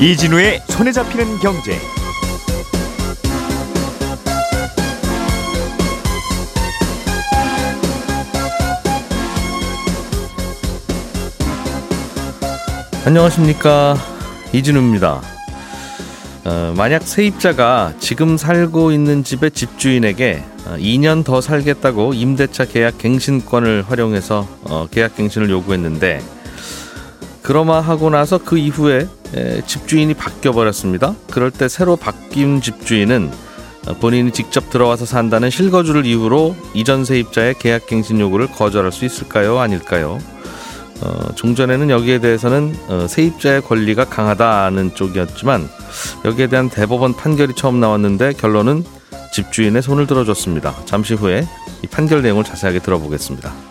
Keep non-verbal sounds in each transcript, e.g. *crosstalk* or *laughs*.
이진우의 손에 잡히는 경제. 안녕하십니까 이진우입니다. 어, 만약 세입자가 지금 살고 있는 집의 집주인에게 2년 어, 더 살겠다고 임대차 계약 갱신권을 활용해서 어, 계약 갱신을 요구했는데 그러마 하고 나서 그 이후에 에, 집주인이 바뀌어 버렸습니다. 그럴 때 새로 바뀐 집주인은 어, 본인이 직접 들어와서 산다는 실거주를 이유로 이전 세입자의 계약 갱신 요구를 거절할 수 있을까요? 아닐까요? 어, 종전에는 여기에 대해서는 어, 세입자의 권리가 강하다는 쪽이었지만 여기에 대한 대법원 판결이 처음 나왔는데 결론은 집주인의 손을 들어줬습니다. 잠시 후에 이 판결 내용을 자세하게 들어보겠습니다.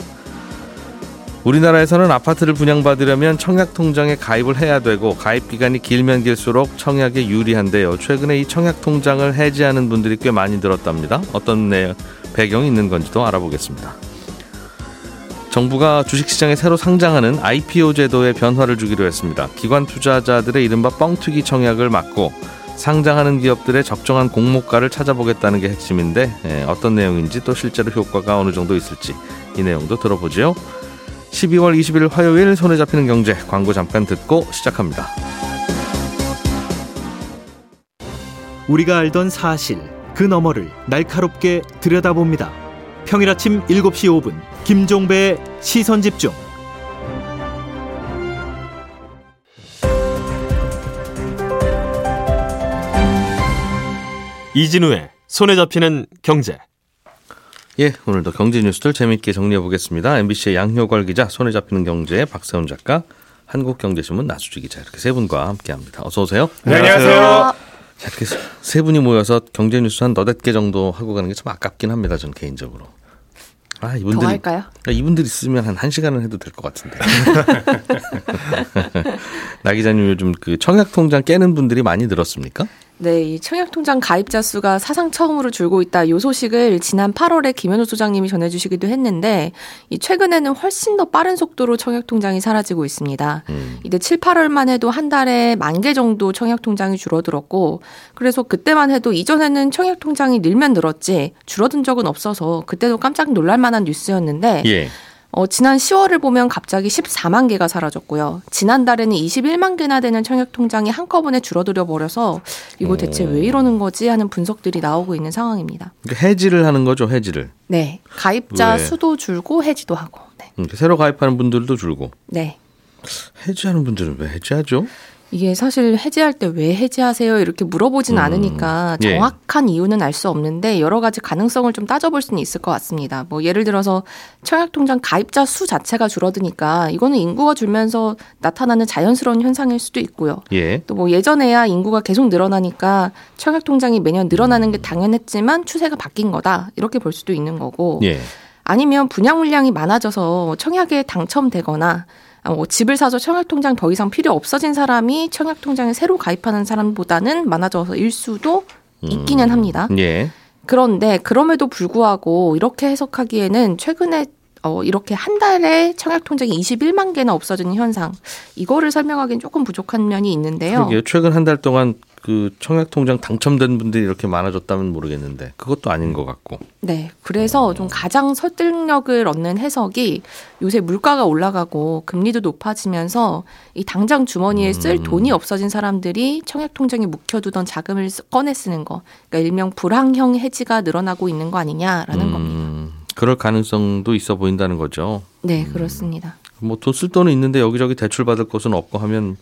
우리나라에서는 아파트를 분양받으려면 청약통장에 가입을 해야 되고 가입 기간이 길면 길수록 청약에 유리한데요. 최근에 이 청약통장을 해지하는 분들이 꽤 많이 들었답니다. 어떤 내 배경이 있는 건지도 알아보겠습니다. 정부가 주식시장에 새로 상장하는 IPO 제도에 변화를 주기로 했습니다. 기관 투자자들의 이른바 뻥튀기 청약을 막고 상장하는 기업들의 적정한 공모가를 찾아보겠다는 게 핵심인데 예, 어떤 내용인지 또 실제로 효과가 어느 정도 있을지 이 내용도 들어보죠. 12월 20일 화요일 손에 잡히는 경제 광고 잠깐 듣고 시작합니다. 우리가 알던 사실 그 너머를 날카롭게 들여다봅니다. 평일 아침 7시 5분 김종배의 시선 집중. 이진우의 손에 잡히는 경제. 예, 오늘도 경제 뉴스들 재미있게 정리해 보겠습니다. MBC의 양효걸 기자, 손에 잡히는 경제 박세훈 작가, 한국경제신문 나수지 기자 이렇게 세 분과 함께합니다. 어서 오세요. 네, 안녕하세요. 자, 이렇게 세 분이 모여서 경제 뉴스 한 너댓 개 정도 하고 가는 게 참 아깝긴 합니다. 전 개인적으로. 아, 이분들이. 더 할까요? 그러니까 이분들 있으면 한 1시간은 해도 될 것 같은데. *laughs* 나 기자님 요즘 그 청약 통장 깨는 분들이 많이 늘었습니까? 네, 이 청약통장 가입자 수가 사상 처음으로 줄고 있다. 요 소식을 지난 8월에 김현우 소장님이 전해주시기도 했는데, 이 최근에는 훨씬 더 빠른 속도로 청약통장이 사라지고 있습니다. 음. 이때 7, 8월만 해도 한 달에 만 개 정도 청약통장이 줄어들었고, 그래서 그때만 해도 이전에는 청약통장이 늘면 늘었지 줄어든 적은 없어서 그때도 깜짝 놀랄만한 뉴스였는데, 예. 어, 지난 10월을 보면 갑자기 14만 개가 사라졌고요. 지난달에는 21만 개나 되는 청약 통장이 한꺼번에 줄어들어 버려서 이거 대체 왜 이러는 거지 하는 분석들이 나오고 있는 상황입니다. 그러니까 해지를 하는 거죠, 해지를. 네. 가입자 왜? 수도 줄고 해지도 하고. 네. 새로 가입하는 분들도 줄고. 네. 해지하는 분들은 왜 해지하죠? 이게 사실 해지할 때 왜 해지하세요? 이렇게 물어보진 음. 않으니까 예. 정확한 예. 이유는 알 수 없는데 여러 가지 가능성을 좀 따져볼 수는 있을 것 같습니다. 뭐 예를 들어서 청약통장 가입자 수 자체가 줄어드니까 이거는 인구가 줄면서 나타나는 자연스러운 현상일 수도 있고요. 예. 또뭐 예전에야 인구가 계속 늘어나니까 청약통장이 매년 늘어나는 게 당연했지만 추세가 바뀐 거다 이렇게 볼 수도 있는 거고. 예. 아니면 분양 물량이 많아져서 청약에 당첨되거나 아, 뭐 집을 사서 청약통장 더 이상 필요 없어진 사람이 청약통장에 새로 가입하는 사람보다는 많아져서 일수도 있기는 음. 합니다. 예. 그런데 그럼에도 불구하고 이렇게 해석하기에는 최근에 어, 이렇게 한 달에 청약 통장이 21만 개나 없어지는 현상, 이거를 설명하기는 조금 부족한 면이 있는데요. 그러게요. 최근 한 달 동안 그 청약 통장 당첨된 분들이 이렇게 많아졌다면 모르겠는데 그것도 아닌 것 같고. 네, 그래서 좀 가장 설득력을 얻는 해석이 요새 물가가 올라가고 금리도 높아지면서 이 당장 주머니에 쓸 음. 돈이 없어진 사람들이 청약 통장에 묵혀두던 자금을 꺼내 쓰는 거, 그러니까 일명 불황형 해지가 늘어나고 있는 거 아니냐라는 음. 겁니다. 그럴 가능성도 있어 보인다는 거죠. 네, 그렇습니다. 음. 뭐돈 쓸 돈은 있는데 여기저기 대출 받을 곳은 없고 하면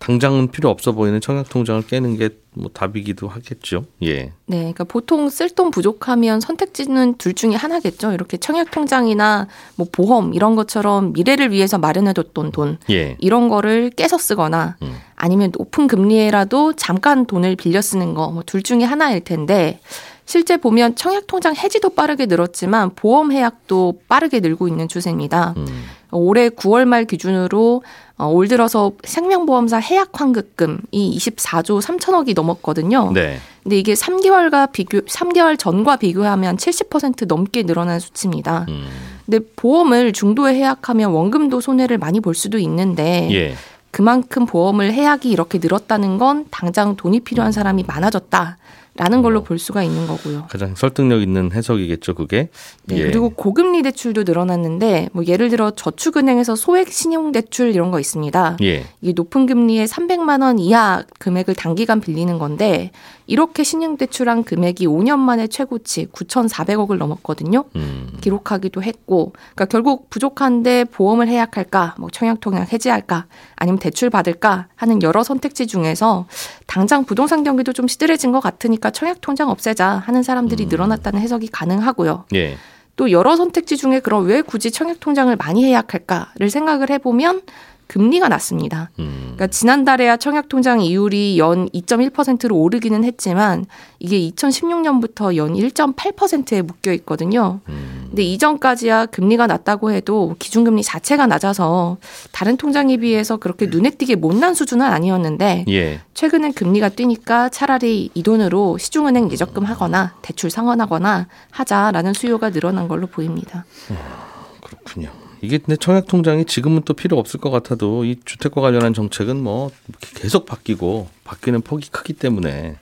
당장은 필요 없어 보이는 청약 통장을 깨는 게 뭐 답이기도 하겠죠. 예. 네, 그러니까 보통 쓸 돈 부족하면 선택지는 둘 중에 하나겠죠. 이렇게 청약 통장이나 뭐 보험 이런 것처럼 미래를 위해서 마련해뒀던 돈 예. 이런 거를 깨서 쓰거나 음. 아니면 높은 금리에라도 잠깐 돈을 빌려 쓰는 거 뭐 둘 중에 하나일 텐데 실제 보면 청약통장 해지도 빠르게 늘었지만 보험 해약도 빠르게 늘고 있는 추세입니다. 음. 올해 9월 말 기준으로 어, 올 들어서 생명보험사 해약 환급금이 24조 3천억이 넘었거든요. 네. 근데 이게 3개월과 비교 3개월 전과 비교하면 70% 넘게 늘어난 수치입니다. 음. 근데 보험을 중도에 해약하면 원금도 손해를 많이 볼 수도 있는데 예. 그만큼 보험을 해약이 이렇게 늘었다는 건 당장 돈이 필요한 사람이 많아졌다. 라는 걸로 볼 수가 있는 거고요. 가장 설득력 있는 해석이겠죠, 그게. 네, 예. 그리고 고금리 대출도 늘어났는데 뭐 예를 들어 저축은행에서 소액 신용 대출 이런 거 있습니다. 예. 이게 높은 금리에 300만 원 이하 금액을 단기간 빌리는 건데 이렇게 신용 대출한 금액이 5년 만에 최고치 9,400억을 넘었거든요. 음. 기록하기도 했고, 그러니까 결국 부족한데 보험을 해약할까, 뭐 청약통약 해지할까, 아니면 대출 받을까 하는 여러 선택지 중에서 당장 부동산 경기도 좀 시들해진 것 같으니까 청약 통장 없애자 하는 사람들이 음. 늘어났다는 해석이 가능하고요. 예. 또 여러 선택지 중에 그럼 왜 굳이 청약 통장을 많이 해약할까를 생각을 해보면 금리가 낮습니다. 음. 그러니까 지난달에야 청약 통장 이율이 연 2.1%로 오르기는 했지만 이게 2016년부터 연 1.8%에 묶여 있거든요. 음. 근데 이전까지야 금리가 낮다고 해도 기준금리 자체가 낮아서 다른 통장에 비해서 그렇게 눈에 띄게 못난 수준은 아니었는데 예. 최근엔 금리가 뛰니까 차라리 이 돈으로 시중은행 예적금 하거나 대출 상환하거나 하자라는 수요가 늘어난 걸로 보입니다. 어, 그렇군요. 이게 근데 청약 통장이 지금은 또 필요 없을 것 같아도 이 주택과 관련한 정책은 뭐 계속 바뀌고 바뀌는 폭이 크기 때문에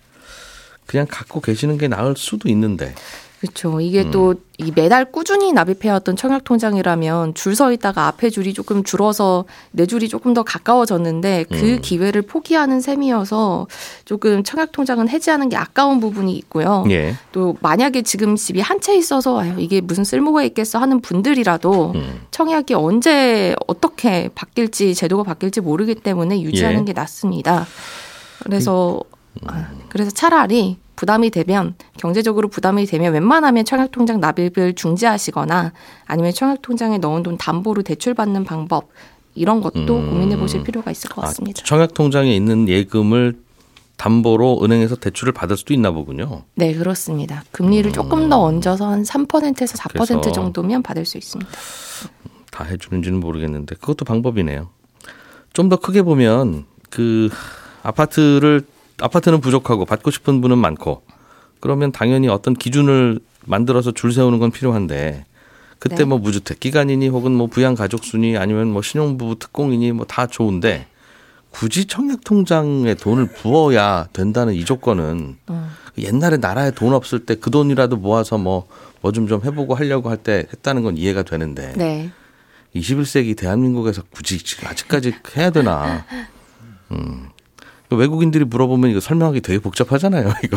그냥 갖고 계시는 게 나을 수도 있는데 그렇죠. 이게 음. 또이 매달 꾸준히 납입해왔던 청약 통장이라면 줄 서 있다가 앞에 줄이 조금 줄어서 내 줄이 조금 더 가까워졌는데 그 음. 기회를 포기하는 셈이어서 조금 청약 통장은 해지하는 게 아까운 부분이 있고요. 예. 또 만약에 지금 집이 한 채 있어서 아유 이게 무슨 쓸모가 있겠어 하는 분들이라도 음. 청약이 언제 어떻게 바뀔지 제도가 바뀔지 모르기 때문에 유지하는 예. 게 낫습니다. 그래서 음. 아, 그래서 차라리 부담이 되면 경제적으로 부담이 되면 웬만하면 청약통장 납입을 중지하시거나 아니면 청약통장에 넣은 돈 담보로 대출받는 방법 이런 것도 음. 고민해 보실 필요가 있을 것 아, 같습니다. 아, 청약통장에 있는 예금을 담보로 은행에서 대출을 받을 수도 있나 보군요. 네, 그렇습니다. 금리를 음. 조금 더 얹어서 한 3%에서 4% 정도면 받을 수 있습니다. 다 해주는지는 모르겠는데 그것도 방법이네요. 좀 더 크게 보면 그 아파트를 아파트는 부족하고 받고 싶은 분은 많고 그러면 당연히 어떤 기준을 만들어서 줄 세우는 건 필요한데 그때 네. 뭐 무주택 기간이니 혹은 뭐 부양 가족 순이 아니면 뭐 신용부부 특공이니 뭐 다 좋은데 굳이 청약 통장에 돈을 부어야 된다는 이 조건은 음. 옛날에 나라에 돈 없을 때 그 돈이라도 모아서 뭐 뭐 좀좀 해보고 하려고 할 때 했다는 건 이해가 되는데 네. 21세기 대한민국에서 굳이 아직까지 해야 되나? 음. 그 외국인들이 물어보면 이거 설명하기 되게 복잡하잖아요. *laughs* 이거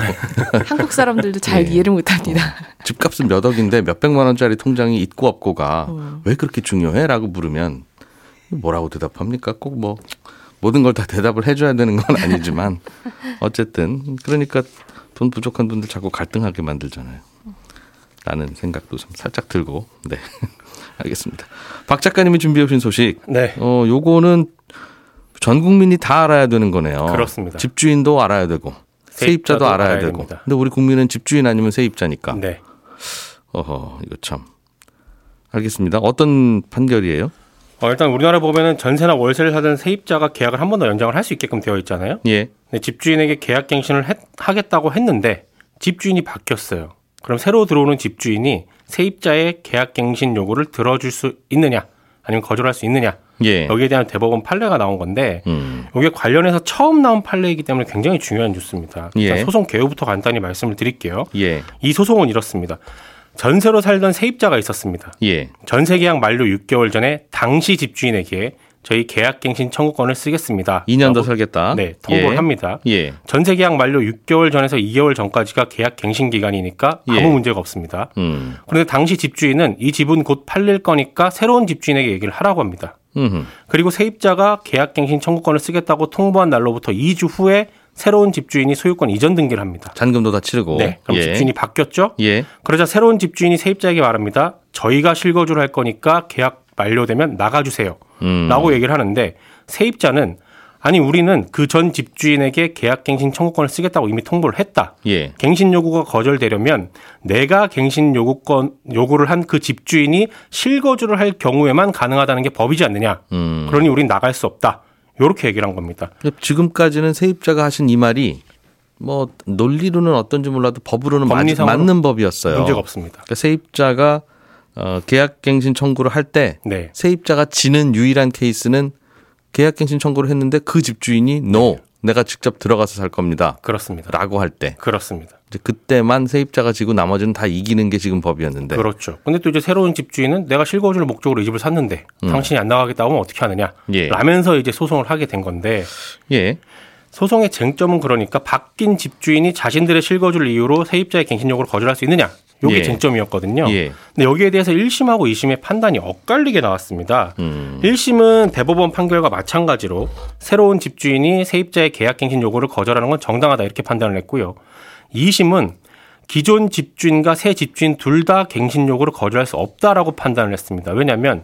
한국 사람들도 잘 네. 이해를 못합니다. 어, 집값은 몇 억인데 몇 백만 원짜리 통장이 있고 없고가 음. 왜 그렇게 중요해?라고 물으면 뭐라고 대답합니까? 꼭 뭐 모든 걸 다 대답을 해줘야 되는 건 아니지만 어쨌든 그러니까 돈 부족한 분들 자꾸 갈등하게 만들잖아요. 라는 생각도 좀 살짝 들고 네 *laughs* 알겠습니다. 박 작가님이 준비해 오신 소식. 네. 어 요거는 전 국민이 다 알아야 되는 거네요. 그렇습니다. 집주인도 알아야 되고 세입자도, 세입자도 알아야, 되고. 됩니다. 근데 우리 국민은 집주인 아니면 세입자니까. 네. 어허, 이거 참. 알겠습니다. 어떤 판결이에요? 어, 일단 우리나라 보면은 전세나 월세를 사던 세입자가 계약을 한 번 더 연장을 할 수 있게끔 되어 있잖아요. 예. 근데 집주인에게 계약 갱신을 했, 하겠다고 했는데 집주인이 바뀌었어요. 그럼 새로 들어오는 집주인이 세입자의 계약 갱신 요구를 들어줄 수 있느냐, 아니면 거절할 수 있느냐? 예. 여기에 대한 대법원 판례가 나온 건데 음. 여기에 관련해서 처음 나온 판례이기 때문에 굉장히 중요한 뉴스입니다. 예. 소송 개요부터 간단히 말씀을 드릴게요. 예. 이 소송은 이렇습니다. 전세로 살던 세입자가 있었습니다. 예. 전세 계약 만료 6개월 전에 당시 집주인에게 저희 계약갱신 청구권을 쓰겠습니다. 2년 더 살겠다. 네, 통보를 예. 합니다. 예. 전세 계약 만료 6개월 전에서 2개월 전까지가 계약갱신 기간이니까 아무 예. 문제가 없습니다. 음. 그런데 당시 집주인은 이 집은 곧 팔릴 거니까 새로운 집주인에게 얘기를 하라고 합니다. 음흠. 그리고 세입자가 계약갱신 청구권을 쓰겠다고 통보한 날로부터 2주 후에 새로운 집주인이 소유권 이전 등기를 합니다. 잔금도 다 치르고. 네. 그럼 예. 집주인이 바뀌었죠? 예. 그러자 새로운 집주인이 세입자에게 말합니다. 저희가 실거주를 할 거니까 계약 만료되면 나가주세요. 음. 라고 얘기를 하는데 세입자는 아니 우리는 그 전 집주인에게 계약갱신 청구권을 쓰겠다고 이미 통보를 했다. 예. 갱신 요구가 거절되려면 내가 갱신 요구권 요구를 한 그 집주인이 실거주를 할 경우에만 가능하다는 게 법이지 않느냐. 음. 그러니 우린 나갈 수 없다. 요렇게 얘기를 한 겁니다. 지금까지는 세입자가 하신 이 말이 뭐 논리로는 어떤지 몰라도 법으로는 맞는 법이었어요. 문제가 없습니다. 그러니까 세입자가 어, 계약갱신 청구를 할때 네. 세입자가 지는 유일한 케이스는 계약갱신 청구를 했는데 그 집주인이 no 내가 직접 들어가서 살 겁니다. 그렇습니다. 라고 할 때. 그렇습니다. 이제 그때만 세입자가 지고 나머지는 다 이기는 게 지금 법이었는데. 그렇죠. 근데 또 이제 새로운 집주인은 내가 실거주를 목적으로 이 집을 샀는데 음. 당신이 안 나가겠다고 하면 어떻게 하느냐. 예. 라면서 이제 소송을 하게 된 건데. 예. 소송의 쟁점은 그러니까 바뀐 집주인이 자신들의 실거주를 이유로 세입자의 갱신 요구를 거절할 수 있느냐. 요게 예. 쟁점이었거든요. 예. 근데 여기에 대해서 1심하고 2심의 판단이 엇갈리게 나왔습니다. 음. 1심은 대법원 판결과 마찬가지로 새로운 집주인이 세입자의 계약갱신 요구를 거절하는 건 정당하다 이렇게 판단을 했고요. 2심은 기존 집주인과 새 집주인 둘 다 갱신 요구를 거절할 수 없다라고 판단을 했습니다. 왜냐하면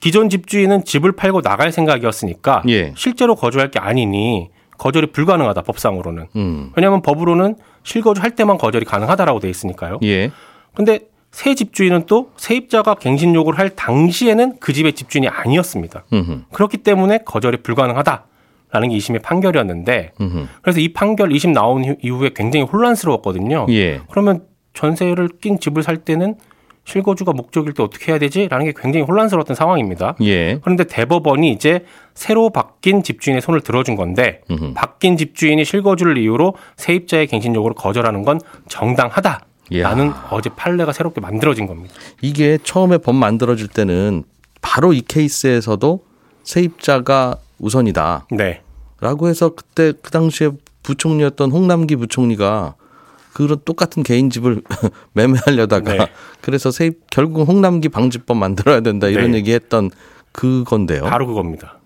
기존 집주인은 집을 팔고 나갈 생각이었으니까 예. 실제로 거주할 게 아니니 거절이 불가능하다 법상으로는. 음. 왜냐하면 법으로는 실거주 할 때만 거절이 가능하다라고 돼 있으니까요. 예. 근데 새 집주인은 또 세입자가 갱신 요구를 할 당시에는 그 집의 집주인이 아니었습니다. 음흠. 그렇기 때문에 거절이 불가능하다라는 게 2심의 판결이었는데 음흠. 그래서 이 판결 2심 나온 이후에 굉장히 혼란스러웠거든요. 예. 그러면 전세를 낀 집을 살 때는 실거주가 목적일 때 어떻게 해야 되지라는 게 굉장히 혼란스러웠던 상황입니다. 예. 그런데 대법원이 이제 새로 바뀐 집주인의 손을 들어준 건데 음흠. 바뀐 집주인이 실거주를 이유로 세입자의 갱신 요구를 거절하는 건 정당하다. 라는 어제 판례가 새롭게 만들어진 겁니다. 이게 처음에 법 만들어질 때는 바로 이 케이스에서도 세입자가 우선이다. 네. 라고 해서 그때 그 당시에 부총리였던 홍남기 부총리가 그런 똑같은 개인 집을 *laughs* 매매하려다가 네. 그래서 세입 결국 홍남기 방지법 만들어야 된다 이런 네. 얘기했던 그건데요. 바로 그겁니다.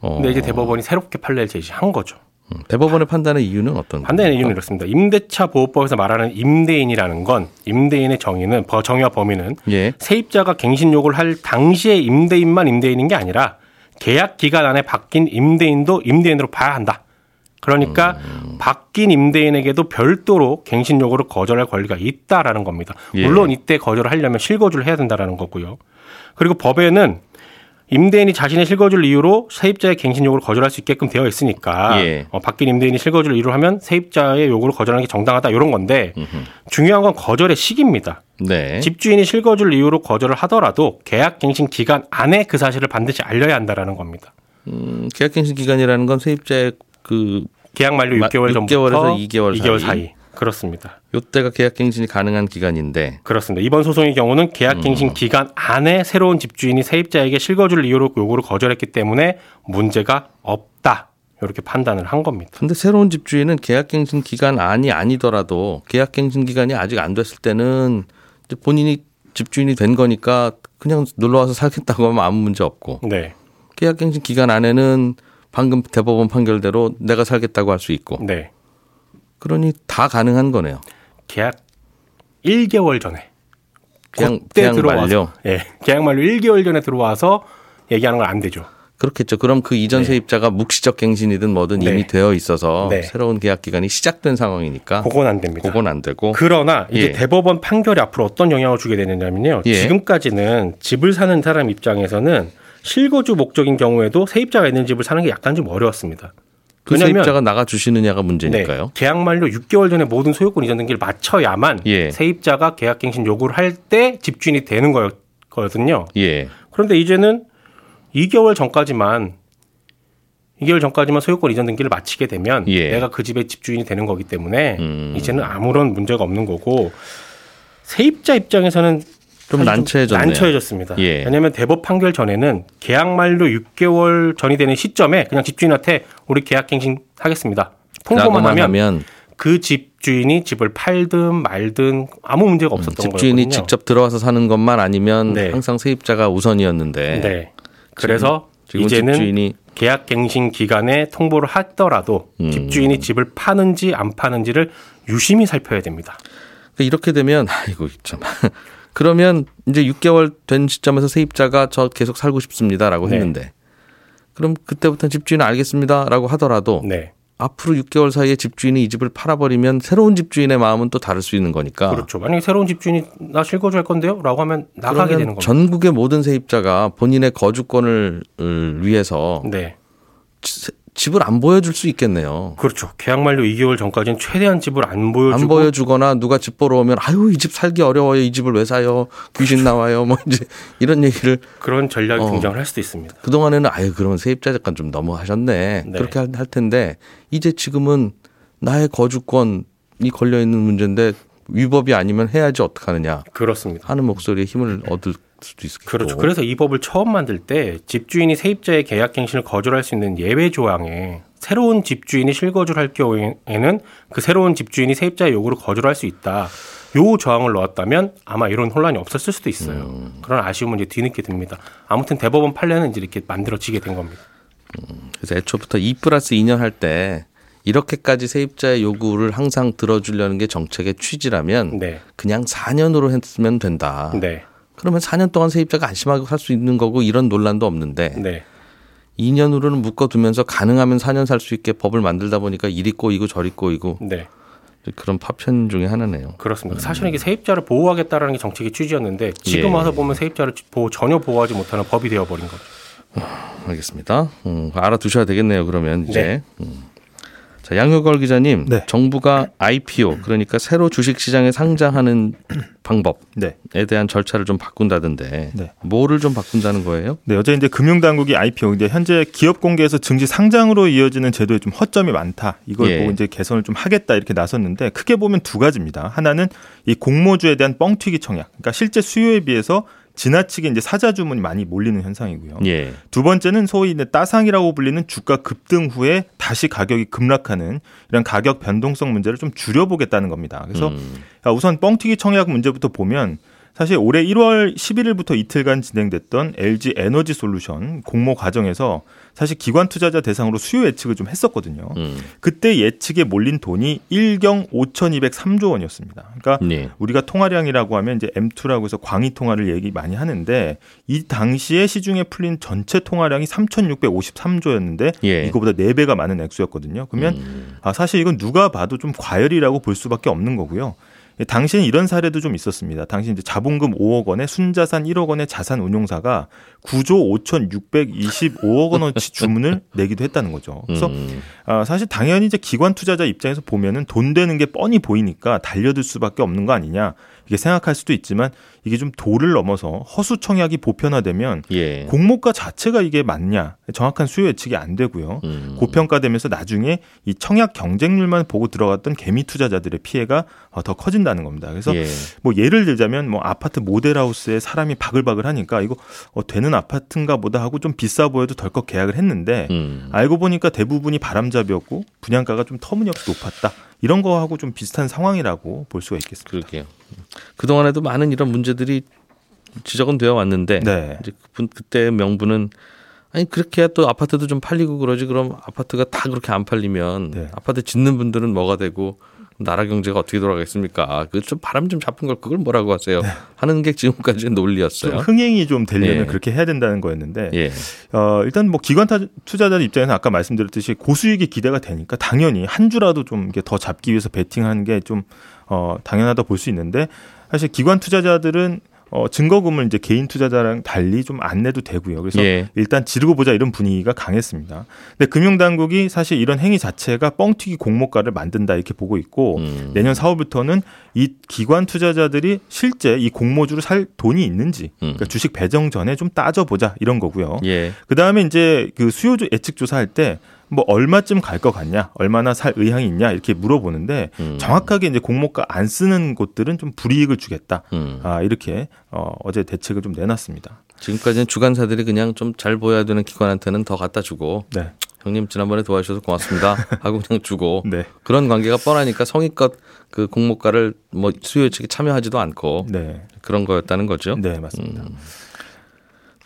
어. 근데 이제 대법원이 새롭게 판례를 제시한 거죠. 음, 대법원의 판단의 이유는 어떤? 판단의 이유는 이렇습니다. 임대차 보호법에서 말하는 임대인이라는 건 임대인의 정의는 정의와 범위는 예. 세입자가 갱신 요구를 할 당시의 임대인만 임대인인 게 아니라 계약 기간 안에 바뀐 임대인도 임대인으로 봐야 한다. 그러니까 음. 바뀐 임대인에게도 별도로 갱신 요구를 거절할 권리가 있다라는 겁니다. 예. 물론 이때 거절을 하려면 실거주를 해야 된다라는 거고요. 그리고 법에는 임대인이 자신의 실거주를 이유로 세입자의 갱신 요구를 거절할 수 있게끔 되어 있으니까 예. 어, 바뀐 임대인이 실거주를 이유로 하면 세입자의 요구를 거절하는 게 정당하다 이런 건데 음흠. 중요한 건 거절의 시기입니다. 네. 집주인이 실거주를 이유로 거절을 하더라도 계약 갱신 기간 안에 그 사실을 반드시 알려야 한다라는 겁니다. 음, 계약 갱신 기간이라는 건 세입자의 그 계약 만료 6개월 전부터 6개월에서 2개월, 2개월 사이. 사이. 그렇습니다. 요때가 계약갱신이 가능한 기간인데 그렇습니다. 이번 소송의 경우는 계약갱신 음. 기간 안에 새로운 집주인이 세입자에게 실거주를 이유로 요구를 거절했기 때문에 문제가 없다. 이렇게 판단을 한 겁니다. 근데 새로운 집주인은 계약갱신 기간 안이 아니더라도 계약갱신 기간이 아직 안 됐을 때는 본인이 집주인이 된 거니까 그냥 놀러 와서 살겠다고 하면 아무 문제 없고 네. 계약갱신 기간 안에는 방금 대법원 판결대로 내가 살겠다고 할 수 있고. 네. 그러니 다 가능한 거네요. 계약 1개월 전에. 그냥 계약 들어와서, 만료. 예. 계약 만료 1개월 전에 들어와서 얘기하는 건 안 되죠. 그렇겠죠. 그럼 그 이전 네. 세입자가 묵시적 갱신이든 뭐든 네. 이미 되어 있어서 네. 새로운 계약 기간이 시작된 상황이니까 그건 안 됩니다. 그건 안 되고. 그러나 이제 예. 대법원 판결이 앞으로 어떤 영향을 주게 되느냐면요. 예. 지금까지는 집을 사는 사람 입장에서는 실거주 목적인 경우에도 세입자가 있는 집을 사는 게 약간 좀 어려웠습니다. 그 세입자가 나가 주시느냐가 문제니까요. 네, 계약 만료 6개월 전에 모든 소유권 이전 등기를 마쳐야만 예. 세입자가 계약갱신 요구를 할 때 집주인이 되는 거였거든요. 예. 그런데 이제는 2개월 전까지만 2개월 전까지만 소유권 이전 등기를 마치게 되면 예. 내가 그 집의 집주인이 되는 거기 때문에 음. 이제는 아무런 문제가 없는 거고 세입자 입장에서는 좀 난처해졌네요. 난처해졌습니다. 예. 왜냐하면 대법 판결 전에는 계약 만료 6개월 전이 되는 시점에 그냥 집주인한테 우리 계약갱신 하겠습니다. 통보만 하면, 하면 그 집주인이 집을 팔든 말든 아무 문제가 음, 없었던 거예요. 집주인이 거거든요. 직접 들어와서 사는 것만 아니면 네. 항상 세입자가 우선이었는데. 네. 그래서 지금, 이제는 집주인이 계약 갱신 기간에 통보를 하더라도 음. 집주인이 집을 파는지 안 파는지를 유심히 살펴야 됩니다. 그러니까 이렇게 되면 아이고 참 그러면 이제 6개월 된 시점에서 세입자가 저 계속 살고 싶습니다라고 네. 했는데 그럼 그때부터 집주인은 알겠습니다라고 하더라도 네. 앞으로 6개월 사이에 집주인이 이 집을 팔아버리면 새로운 집주인의 마음은 또 다를 수 있는 거니까. 그렇죠. 만약에 새로운 집주인이 나 실거주할 건데요? 라고 하면 나가게 되는 거죠. 전국의 모든 세입자가 본인의 거주권을 위해서 네. 집을 안 보여줄 수 있겠네요. 그렇죠. 계약 만료 2개월 전까지는 최대한 집을 안 보여주고 안 보여주거나 누가 집 보러 오면 아유 이 집 살기 어려워요. 이 집을 왜 사요? 귀신 나와요. 뭐 이제 이런 얘기를 그런 전략이 어, 등장을 할 수도 있습니다. 그 동안에는 아유 그러면 세입자 잠깐 좀 너무 하셨네. 네. 그렇게 할, 할 텐데 이제 지금은 나의 거주권이 걸려 있는 문제인데 위법이 아니면 해야지 어떡하느냐. 그렇습니다. 하는 목소리에 힘을 얻을 수도 있겠고. 그렇죠. 그래서 이 법을 처음 만들 때 집주인이 세입자의 계약 갱신을 거절할 수 있는 예외 조항에 새로운 집주인이 실거주를 할 경우에는 그 새로운 집주인이 세입자의 요구를 거절할 수 있다. 요 조항을 넣었다면 아마 이런 혼란이 없었을 수도 있어요. 음. 그런 아쉬움은 이제 뒤늦게 듭니다. 아무튼 대법원 판례는 이제 이렇게 만들어지게 된 겁니다. 음. 그래서 애초부터 2 플러스 2년 할 때 이렇게까지 세입자의 요구를 항상 들어주려는 게 정책의 취지라면 네. 그냥 4년으로 했으면 된다. 네. 그러면 4년 동안 세입자가 안심하고 살 수 있는 거고 이런 논란도 없는데 네. 2년으로는 묶어두면서 가능하면 4년 살 수 있게 법을 만들다 보니까 이리 꼬이고 저리 꼬이고 네. 그런 파편 중에 하나네요. 그렇습니다. 사실은 이게 세입자를 보호하겠다라는 게 정책의 취지였는데 지금 예. 와서 보면 세입자를 보호, 전혀 보호하지 못하는 법이 되어버린 거죠. 아, 알겠습니다. 음, 알아두셔야 되겠네요. 그러면 이제. 네. 음. 자, 양효걸 기자님, 네. 정부가 IPO 그러니까 새로 주식 시장에 상장하는 방법에 네. 대한 절차를 좀 바꾼다던데 네. 뭐를 좀 바꾼다는 거예요? 네, 어제 이제 금융당국이 IPO 이제 현재 기업 공개에서 증시 상장으로 이어지는 제도에 좀 허점이 많다. 이걸 예. 보고 이제 개선을 좀 하겠다 이렇게 나섰는데 크게 보면 두 가지입니다. 하나는 이 공모주에 대한 뻥튀기 청약. 그러니까 실제 수요에 비해서 지나치게 이제 사자 주문이 많이 몰리는 현상이고요. 예. 두 번째는 소위 이제 따상이라고 불리는 주가 급등 후에 다시 가격이 급락하는 이런 가격 변동성 문제를 좀 줄여보겠다는 겁니다. 그래서 음. 우선 뻥튀기 청약 문제부터 보면 사실 올해 1월 11일부터 이틀간 진행됐던 LG 에너지 솔루션 공모 과정에서 사실 기관 투자자 대상으로 수요 예측을 좀 했었거든요. 음. 그때 예측에 몰린 돈이 1경 5,203조 원이었습니다. 그러니까 네. 우리가 통화량이라고 하면 이제 M2라고 해서 광의 통화를 얘기 많이 하는데 이 당시에 시중에 풀린 전체 통화량이 3,653조였는데 예. 이거보다 4배가 많은 액수였거든요. 그러면 음. 아, 사실 이건 누가 봐도 좀 과열이라고 볼 수밖에 없는 거고요. 예, 당시엔 이런 사례도 좀 있었습니다. 당시 이제 자본금 5억 원에 순자산 1억 원의 자산 운용사가 9조 5,625억 원어치 주문을 *laughs* 내기도 했다는 거죠. 그래서 음. 아, 사실 당연히 이제 기관 투자자 입장에서 보면은 돈 되는 게 뻔히 보이니까 달려들 수밖에 없는 거 아니냐. 이게 생각할 수도 있지만 이게 좀 도를 넘어서 허수 청약이 보편화되면 예. 공모가 자체가 이게 맞냐 정확한 수요 예측이 안 되고요. 음. 고평가되면서 나중에 이 청약 경쟁률만 보고 들어갔던 개미 투자자들의 피해가 어, 더 커진다는 겁니다. 그래서 예. 뭐 예를 들자면 뭐 아파트 모델하우스에 사람이 바글바글 하니까 이거 어, 되는 아파트인가 보다 하고 좀 비싸 보여도 덜컥 계약을 했는데 음. 알고 보니까 대부분이 바람잡이였고 분양가가 좀 터무니없이 높았다. 이런 거하고 좀 비슷한 상황이라고 볼 수가 있겠습니다. 그러게요. 그동안에도 많은 이런 문제들이 지적은 되어 왔는데 네. 이제 그 그때 명분은 아니 그렇게 해야 또 아파트도 좀 팔리고 그러지 그럼 아파트가 다 그렇게 안 팔리면 네. 아파트 짓는 분들은 뭐가 되고 나라 경제가 어떻게 돌아가겠습니까? 그 좀 바람 좀 잡은 걸 그걸 뭐라고 하세요? 네. 하는 게 지금까지 논리였어요. 좀 흥행이 좀 되려면 예. 그렇게 해야 된다는 거였는데 예. 어, 일단 뭐 기관 투자자 입장에서 아까 말씀드렸듯이 고수익이 기대가 되니까 당연히 한 주라도 좀 더 잡기 위해서 베팅하는 게 좀 어, 당연하다 볼 수 있는데 사실 기관 투자자들은 어, 증거금을 이제 개인 투자자랑 달리 좀 안 내도 되고요. 그래서 예. 일단 지르고 보자 이런 분위기가 강했습니다. 근데 금융당국이 사실 이런 행위 자체가 뻥튀기 공모가를 만든다 이렇게 보고 있고 음. 내년 4월부터는 이 기관 투자자들이 실제 이 공모주를 살 돈이 있는지 그러니까 음. 주식 배정 전에 좀 따져보자 이런 거고요. 예. 그 다음에 이제 그 수요 예측 조사할 때 뭐 얼마쯤 갈 것 같냐, 얼마나 살 의향이 있냐 이렇게 물어보는데 음. 정확하게 이제 공모가 안 쓰는 곳들은 좀 불이익을 주겠다. 음. 아 이렇게 어, 어제 대책을 좀 내놨습니다. 지금까지는 주관사들이 그냥 좀 잘 보여야 되는 기관한테는 더 갖다 주고 네. 형님 지난번에 도와주셔서 고맙습니다 *laughs* 하고 그냥 주고 네. 그런 관계가 뻔하니까 성의껏 그 공모가를 뭐 수요 예측에 참여하지도 않고 네. 그런 거였다는 거죠. 네 맞습니다. 음.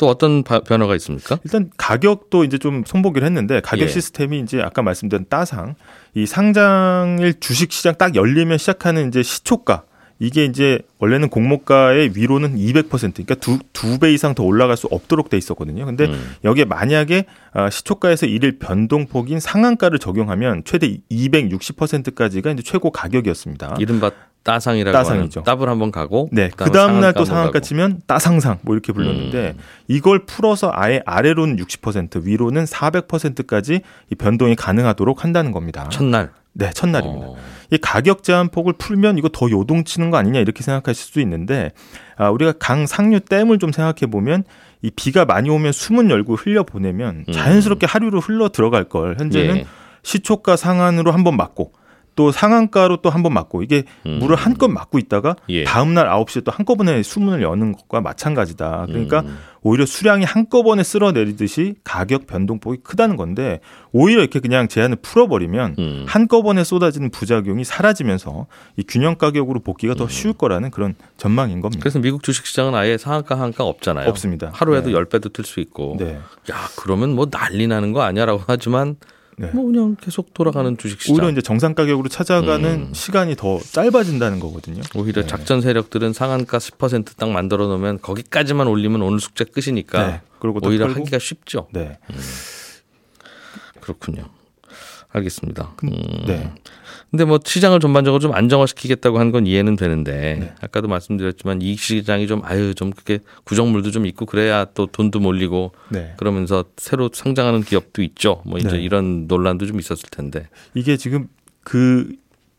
또 어떤 변화가 있습니까? 일단 가격도 이제 좀 손보기를 했는데 가격 예. 시스템이 이제 아까 말씀드린 따상 이 상장일 주식 시장 딱 열리면 시작하는 이제 시초가 이게 이제 원래는 공모가의 위로는 200% 그러니까 두 두 배 이상 더 올라갈 수 없도록 돼 있었거든요. 근데 음. 여기에 만약에 아, 시초가에서 일일 변동폭인 상한가를 적용하면 최대 260%까지가 이제 최고 가격이었습니다. 이른바 따상이라고 따상이죠. 따블 한번 가고 네. 그 다음 날 또 상한가 치면 따상상 뭐 이렇게 불렀는데 음. 이걸 풀어서 아예 아래로는 60% 위로는 400%까지 이 변동이 가능하도록 한다는 겁니다. 첫날. 네, 첫날입니다. 어. 이 가격 제한 폭을 풀면 이거 더 요동치는 거 아니냐 이렇게 생각하실 수도 있는데 아, 우리가 강 상류 댐을 좀 생각해 보면 이 비가 많이 오면 수문 열고 흘려 보내면 음. 자연스럽게 하류로 흘러 들어갈 걸 현재는 예. 시초가 상한으로 한번 맞고 또 상한가로 또 한 번 맞고 이게 음. 물을 한껏 맞고 있다가 예. 다음 날 9시에 또 한꺼번에 수문을 여는 것과 마찬가지다. 그러니까 음. 오히려 수량이 한꺼번에 쓸어내리듯이 가격 변동폭이 크다는 건데 오히려 이렇게 그냥 제한을 풀어버리면 음. 한꺼번에 쏟아지는 부작용이 사라지면서 이 균형 가격으로 복귀가 더 음. 쉬울 거라는 그런 전망인 겁니다. 그래서 미국 주식시장은 아예 상한가 한가 없잖아요. 없습니다. 하루에도 네. 10배도 틀수 있고. 네. 야 그러면 뭐 난리 나는 거 아니야라고 하지만 네. 뭐 그냥 계속 돌아가는 주식 시장. 오히려 이제 정상 가격으로 찾아가는 음. 시간이 더 짧아진다는 거거든요. 오히려 네. 작전 세력들은 상한가 10%딱 만들어 놓으면 거기까지만 올리면 오늘 숙제 끝이니까. 네. 그리고 오히려. 하기가 쉽죠. 네. 음. 그렇군요. 알겠습니다. 음. 네. 근데 뭐 시장을 전반적으로 좀 안정화시키겠다고 한 건 이해는 되는데 네. 아까도 말씀드렸지만 이 시장이 좀 아유 좀 그렇게 구정물도 좀 있고 그래야 또 돈도 몰리고 네. 그러면서 새로 성장하는 기업도 있죠. 뭐 이제 네. 이런 논란도 좀 있었을 텐데 이게 지금 그그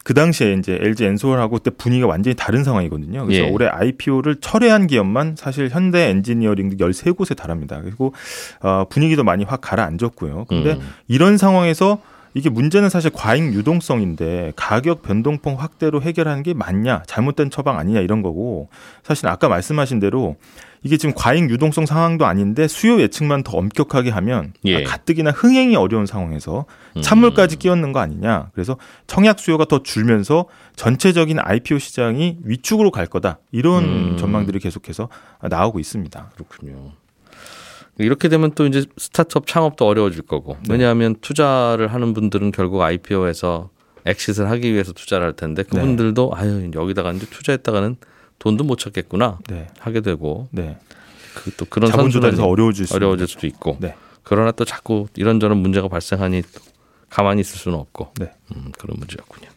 그 당시에 이제 LG 엔솔하고 그때 분위기가 완전히 다른 상황이거든요. 그래서 예. 올해 IPO를 철회한 기업만 사실 현대 엔지니어링 13곳에 달합니다. 그리고 어 분위기도 많이 확 가라앉았고요. 근데 음. 이런 상황에서 이게 문제는 사실 과잉 유동성인데 가격 변동폭 확대로 해결하는 게 맞냐 잘못된 처방 아니냐 이런 거고 사실 아까 말씀하신 대로 이게 지금 과잉 유동성 상황도 아닌데 수요 예측만 더 엄격하게 하면 예. 가뜩이나 흥행이 어려운 상황에서 찬물까지 음. 끼얹는 거 아니냐. 그래서 청약 수요가 더 줄면서 전체적인 IPO 시장이 위축으로 갈 거다. 이런 음. 전망들이 계속해서 나오고 있습니다. 그렇군요. 이렇게 되면 또 이제 스타트업 창업도 어려워질 거고 네. 왜냐하면 투자를 하는 분들은 결국 IPO에서 exit를 하기 위해서 투자를 할 텐데 그분들도 네. 아유 여기다가 이제 투자했다가는 돈도 못 찾겠구나 네. 하게 되고 네. 그또 그런 조달에서 어려워질, 어려워질 수도 있고 네. 그러나 또 자꾸 이런저런 문제가 발생하니 가만히 있을 수는 없고 네. 음, 그런 문제였군요.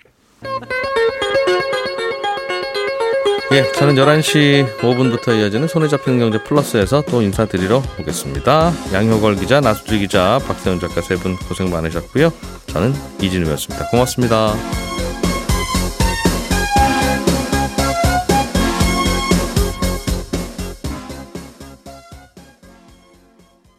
예, 저는 11시 5분부터 이어지는 손에 잡히는 경제 플러스에서 또 인사드리러 오겠습니다. 양효걸 기자, 나수지 기자, 박세훈 작가 세 분 고생 많으셨고요. 저는 이진우였습니다. 고맙습니다.